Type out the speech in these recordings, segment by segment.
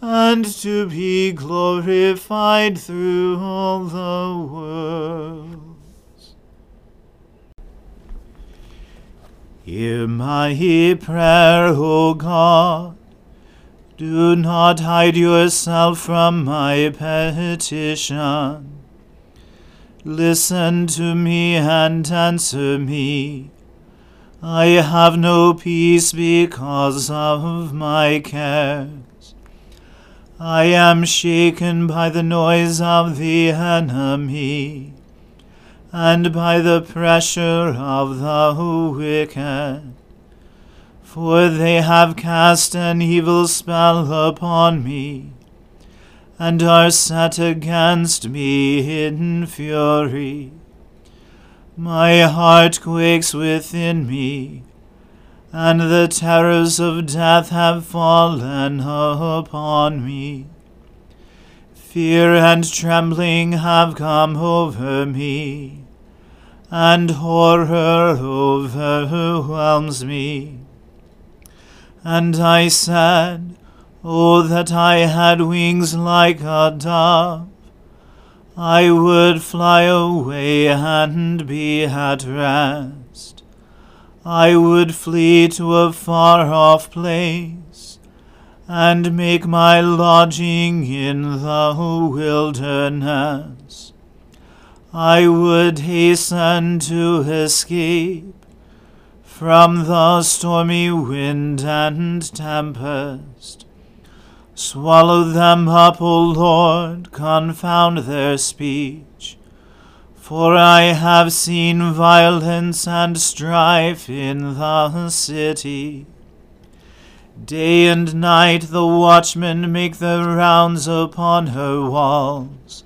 and to be glorified through all the world. Hear my prayer, O God do not hide yourself from my petition. Listen to me and answer me. I have no peace because of my cares. I am shaken by the noise of the enemy and by the pressure of the wicked for they have cast an evil spell upon me, and are set against me in fury. My heart quakes within me, and the terrors of death have fallen upon me. Fear and trembling have come over me, and horror overwhelms me. And I said, Oh, that I had wings like a dove! I would fly away and be at rest. I would flee to a far off place, and make my lodging in the wilderness. I would hasten to escape from the stormy wind and tempest. Swallow them up, O Lord, confound their speech. For I have seen violence and strife in the city. Day and night the watchmen make their rounds upon her walls.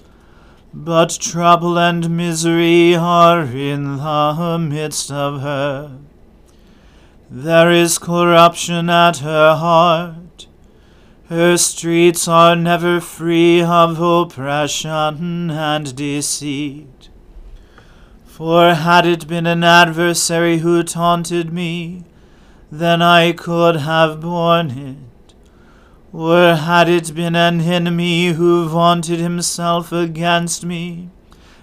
But trouble and misery are in the midst of her. There is corruption at her heart. Her streets are never free of oppression and deceit. For had it been an adversary who taunted me, then I could have borne it. Or had it been an enemy who vaunted himself against me,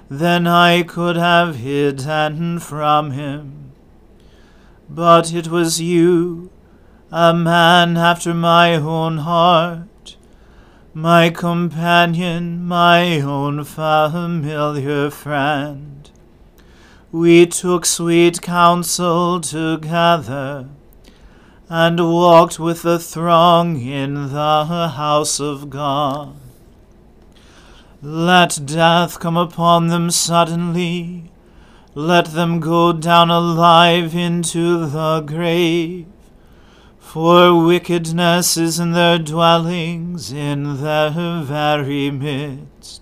then I could have hidden from him. But it was you, a man after my own heart, my companion, my own familiar friend. We took sweet counsel together and walked with the throng in the house of God. Let death come upon them suddenly, let them go down alive into the grave. For wickedness is in their dwellings, in their very midst.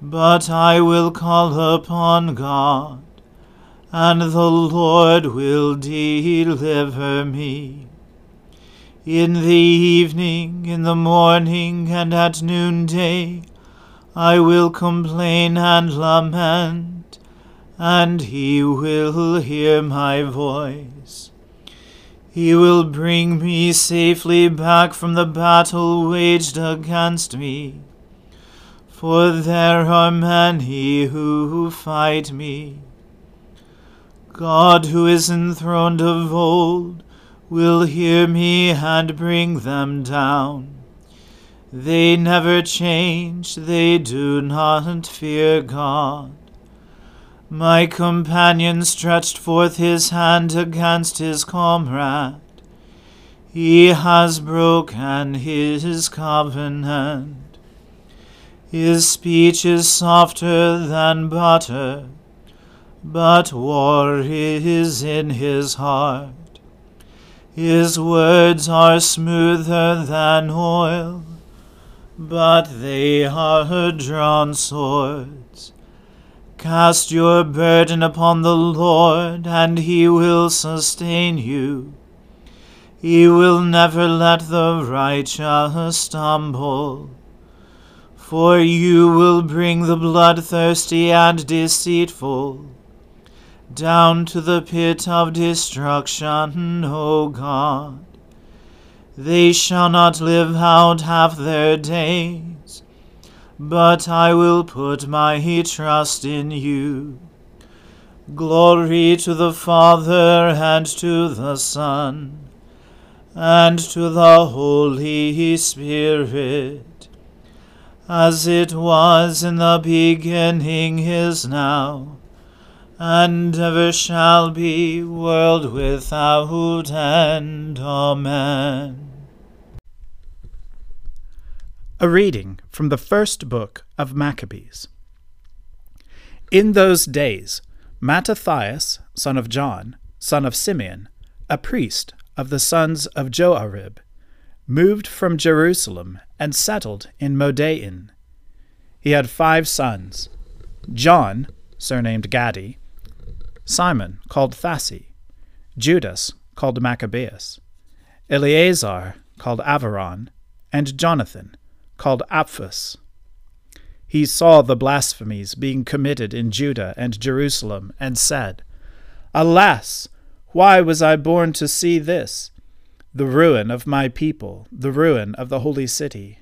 But I will call upon God and the Lord will deliver me. In the evening, in the morning, and at noonday, I will complain and lament, and he will hear my voice. He will bring me safely back from the battle waged against me. For there are many who fight me. God, who is enthroned of old, will hear me and bring them down. They never change, they do not fear God. My companion stretched forth his hand against his comrade. He has broken his covenant. His speech is softer than butter but war is in his heart. His words are smoother than oil, but they are drawn swords. Cast your burden upon the Lord, and he will sustain you. He will never let the righteous stumble. For you will bring the bloodthirsty and deceitful down to the pit of destruction, O God. They shall not live out half their days, but I will put my trust in you. Glory to the Father and to the Son and to the Holy Spirit, as it was in the beginning is now and ever shall be, world without end. Amen. A reading from the first book of Maccabees. In those days, Mattathias, son of John, son of Simeon, a priest of the sons of Joarib, moved from Jerusalem and settled in Modein. He had five sons John, surnamed Gaddi, Simon, called Thassi, Judas, called Maccabeus, Eleazar, called Avaran, and Jonathan, called Apphus. He saw the blasphemies being committed in Judah and Jerusalem, and said, Alas! Why was I born to see this? The ruin of my people, the ruin of the holy city.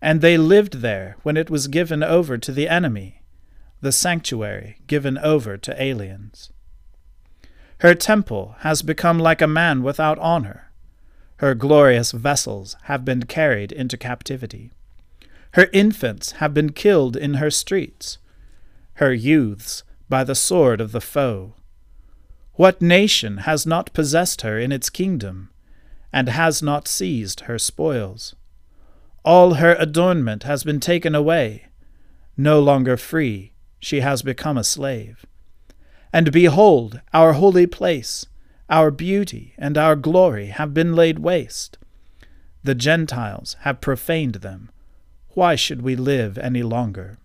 And they lived there when it was given over to the enemy the sanctuary given over to aliens. Her temple has become like a man without honor. Her glorious vessels have been carried into captivity. Her infants have been killed in her streets, her youths by the sword of the foe. What nation has not possessed her in its kingdom, and has not seized her spoils? All her adornment has been taken away. No longer free, she has become a slave. And behold, our holy place, our beauty, and our glory have been laid waste. The Gentiles have profaned them. Why should we live any longer?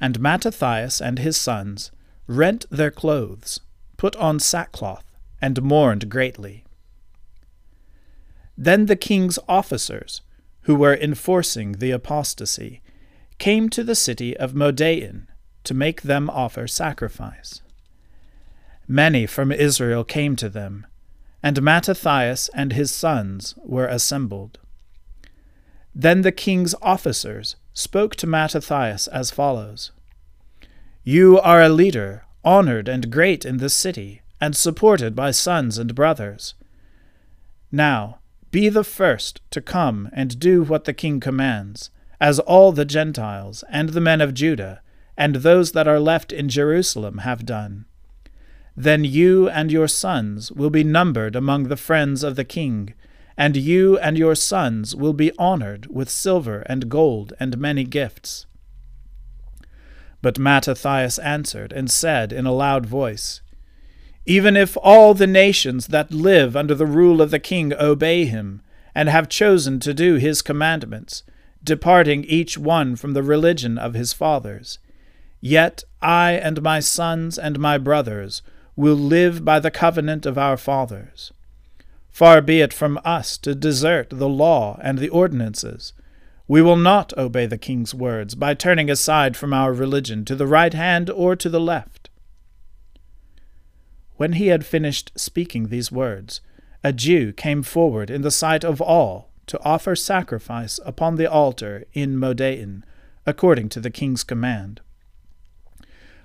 And Mattathias and his sons rent their clothes, put on sackcloth, and mourned greatly. Then the king's officers, who were enforcing the apostasy, came to the city of Modein to make them offer sacrifice. Many from Israel came to them, and Mattathias and his sons were assembled. Then the king's officers spoke to Mattathias as follows You are a leader, honored and great in this city, and supported by sons and brothers. Now, be the first to come and do what the king commands, as all the Gentiles and the men of Judah and those that are left in Jerusalem have done. Then you and your sons will be numbered among the friends of the king, and you and your sons will be honored with silver and gold and many gifts. But Mattathias answered and said in a loud voice, Even if all the nations that live under the rule of the king obey him, and have chosen to do his commandments, departing each one from the religion of his fathers, yet I and my sons and my brothers will live by the covenant of our fathers. Far be it from us to desert the law and the ordinances. We will not obey the king's words by turning aside from our religion to the right hand or to the left. When he had finished speaking these words, a Jew came forward in the sight of all to offer sacrifice upon the altar in Modein, according to the king's command.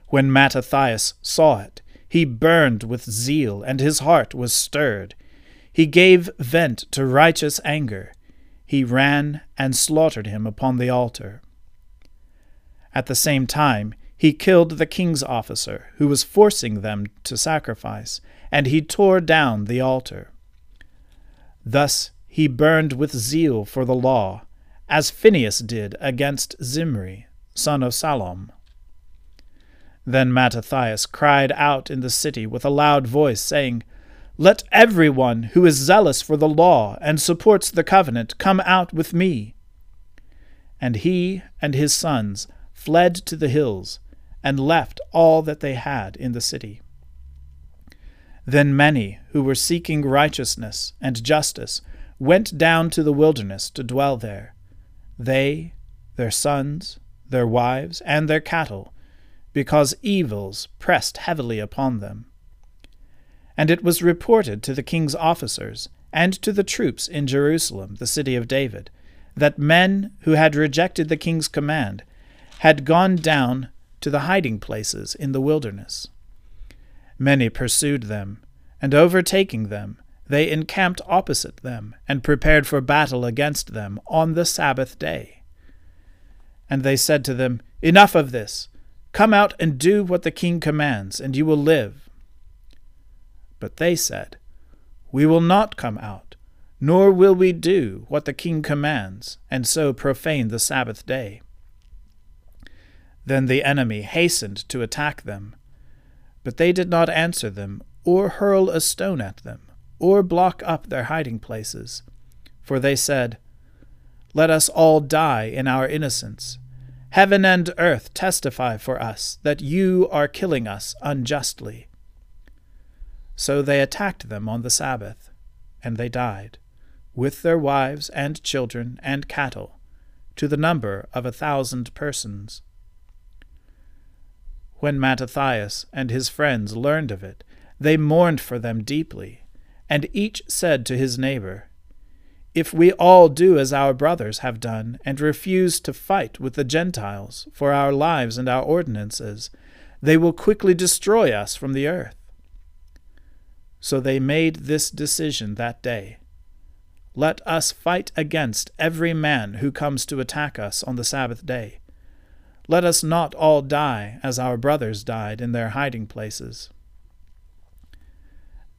When Mattathias saw it, he burned with zeal, and his heart was stirred. He gave vent to righteous anger. He ran and slaughtered him upon the altar. At the same time, he killed the king's officer, who was forcing them to sacrifice, and he tore down the altar. Thus he burned with zeal for the law, as Phinehas did against Zimri, son of Salom. Then Mattathias cried out in the city with a loud voice, saying, Let every one who is zealous for the law and supports the covenant come out with me. And he and his sons fled to the hills, and left all that they had in the city. Then many who were seeking righteousness and justice went down to the wilderness to dwell there, they, their sons, their wives, and their cattle because evils pressed heavily upon them. And it was reported to the king's officers and to the troops in Jerusalem, the city of David, that men who had rejected the king's command had gone down to the hiding places in the wilderness. Many pursued them, and overtaking them, they encamped opposite them, and prepared for battle against them on the Sabbath day. And they said to them, Enough of this! Come out and do what the king commands, and you will live. But they said, We will not come out, nor will we do what the king commands, and so profane the Sabbath day. Then the enemy hastened to attack them. But they did not answer them, or hurl a stone at them, or block up their hiding places. For they said, Let us all die in our innocence Heaven and earth testify for us that you are killing us unjustly. So they attacked them on the Sabbath, and they died, with their wives and children and cattle, to the number of a thousand persons. When Mattathias and his friends learned of it, they mourned for them deeply, and each said to his neighbor, if we all do as our brothers have done, and refuse to fight with the Gentiles for our lives and our ordinances, they will quickly destroy us from the earth. So they made this decision that day. Let us fight against every man who comes to attack us on the Sabbath day. Let us not all die as our brothers died in their hiding places.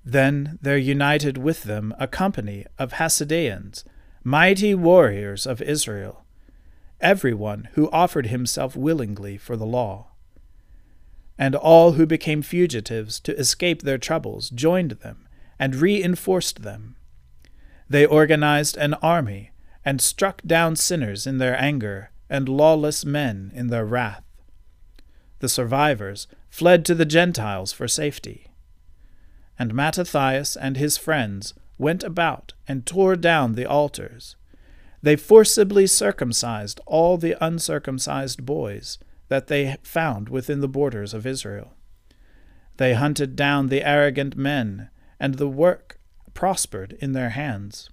Then there united with them a company of Hasideans, mighty warriors of Israel, every one who offered himself willingly for the law. And all who became fugitives to escape their troubles joined them and reinforced them. They organized an army and struck down sinners in their anger and lawless men in their wrath. The survivors fled to the Gentiles for safety. And Mattathias and his friends went about and tore down the altars. They forcibly circumcised all the uncircumcised boys that they found within the borders of Israel. They hunted down the arrogant men, and the work prospered in their hands.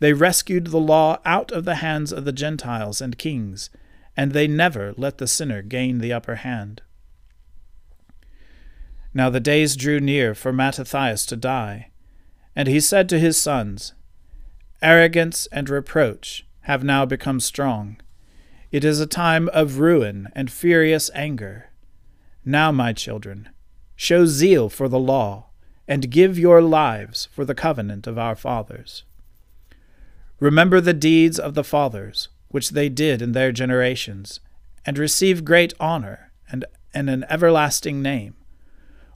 They rescued the law out of the hands of the Gentiles and kings, and they never let the sinner gain the upper hand. Now the days drew near for Mattathias to die, and he said to his sons, Arrogance and reproach have now become strong. It is a time of ruin and furious anger. Now, my children, show zeal for the law, and give your lives for the covenant of our fathers. Remember the deeds of the fathers, which they did in their generations, and receive great honor and, and an everlasting name.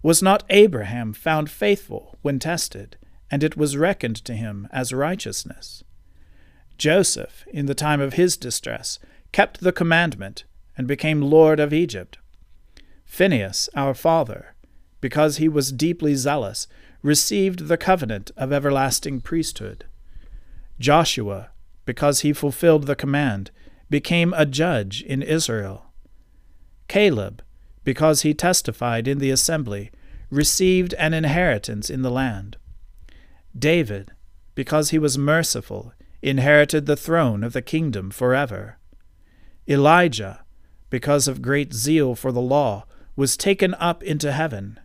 Was not Abraham found faithful when tested, and it was reckoned to him as righteousness? Joseph, in the time of his distress, kept the commandment and became Lord of Egypt. Phinehas, our father, because he was deeply zealous, received the covenant of everlasting priesthood. Joshua, because he fulfilled the command, became a judge in Israel. Caleb, because he testified in the assembly, received an inheritance in the land. David, because he was merciful, inherited the throne of the kingdom forever. Elijah, because of great zeal for the law, was taken up into heaven.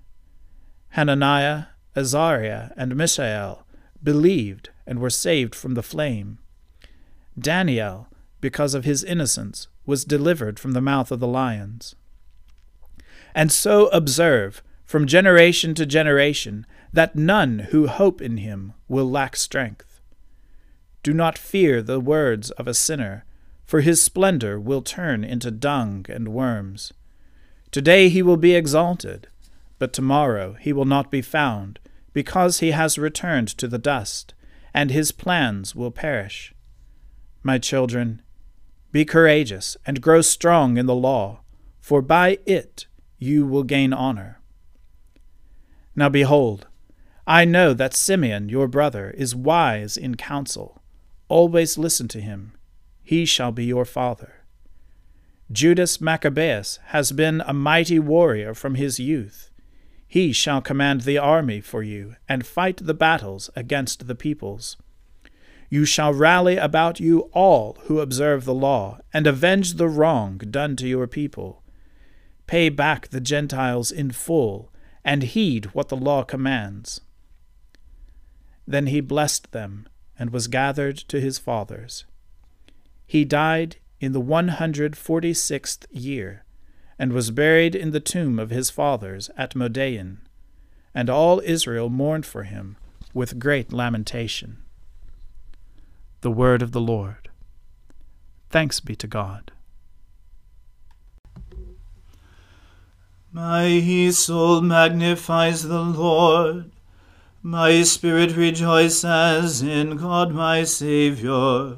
Hananiah, Azariah, and Mishael believed and were saved from the flame. Daniel, because of his innocence, was delivered from the mouth of the lions. And so observe, from generation to generation, that none who hope in him will lack strength. Do not fear the words of a sinner, for his splendor will turn into dung and worms. Today he will be exalted, but tomorrow he will not be found, because he has returned to the dust and his plans will perish. My children, be courageous and grow strong in the law, for by it you will gain honor. Now behold, I know that Simeon your brother is wise in counsel. Always listen to him. He shall be your father. Judas Maccabeus has been a mighty warrior from his youth. He shall command the army for you, and fight the battles against the peoples. You shall rally about you all who observe the law, and avenge the wrong done to your people. Pay back the Gentiles in full, and heed what the law commands. Then he blessed them, and was gathered to his fathers. He died in the one hundred forty sixth year and was buried in the tomb of his fathers at Modein. And all Israel mourned for him with great lamentation. The word of the Lord. Thanks be to God. My soul magnifies the Lord. My spirit rejoices in God my Saviour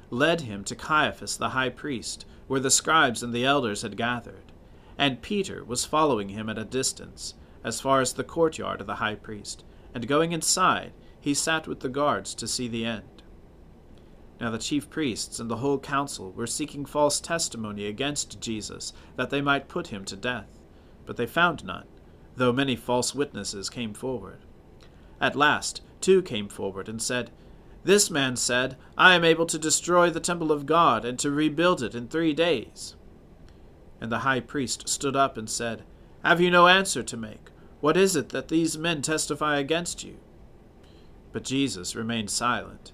led him to Caiaphas the high priest, where the scribes and the elders had gathered. And Peter was following him at a distance, as far as the courtyard of the high priest, and going inside, he sat with the guards to see the end. Now the chief priests and the whole council were seeking false testimony against Jesus, that they might put him to death. But they found none, though many false witnesses came forward. At last, two came forward and said, this man said, I am able to destroy the temple of God and to rebuild it in three days. And the high priest stood up and said, Have you no answer to make? What is it that these men testify against you? But Jesus remained silent.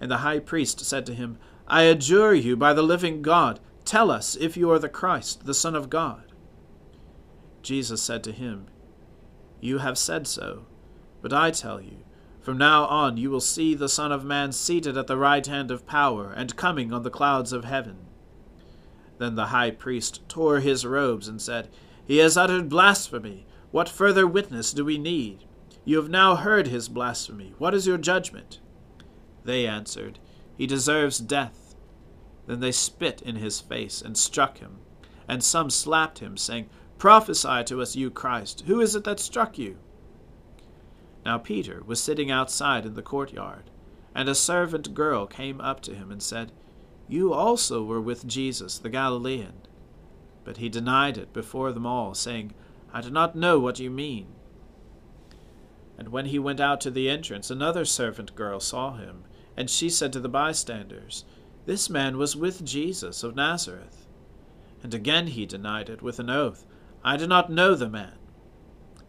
And the high priest said to him, I adjure you by the living God, tell us if you are the Christ, the Son of God. Jesus said to him, You have said so, but I tell you, from now on you will see the Son of Man seated at the right hand of power, and coming on the clouds of heaven. Then the high priest tore his robes and said, He has uttered blasphemy. What further witness do we need? You have now heard his blasphemy. What is your judgment? They answered, He deserves death. Then they spit in his face and struck him. And some slapped him, saying, Prophesy to us, you Christ. Who is it that struck you? Now Peter was sitting outside in the courtyard, and a servant girl came up to him and said, You also were with Jesus the Galilean. But he denied it before them all, saying, I do not know what you mean. And when he went out to the entrance, another servant girl saw him, and she said to the bystanders, This man was with Jesus of Nazareth. And again he denied it with an oath, I do not know the man.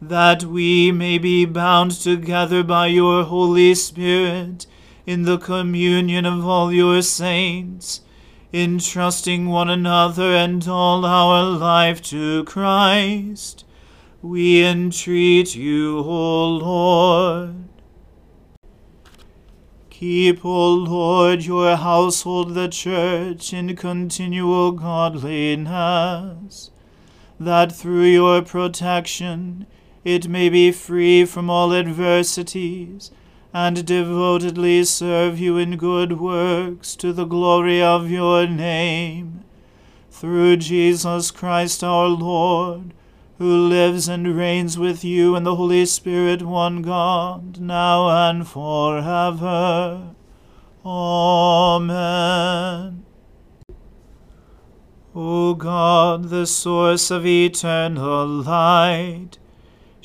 that we may be bound together by your Holy Spirit in the communion of all your saints, entrusting one another and all our life to Christ. We entreat you, O Lord. Keep, O Lord, your household, the church, in continual godliness, that through your protection it may be free from all adversities, and devotedly serve you in good works to the glory of your name. Through Jesus Christ our Lord, who lives and reigns with you and the Holy Spirit, one God, now and forever. Amen. O God, the source of eternal light,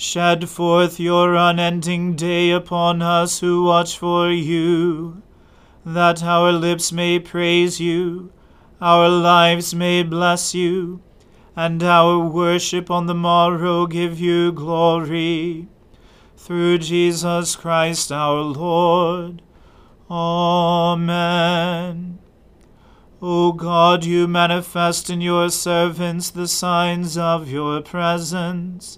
Shed forth your unending day upon us who watch for you, that our lips may praise you, our lives may bless you, and our worship on the morrow give you glory. Through Jesus Christ our Lord. Amen. O God, you manifest in your servants the signs of your presence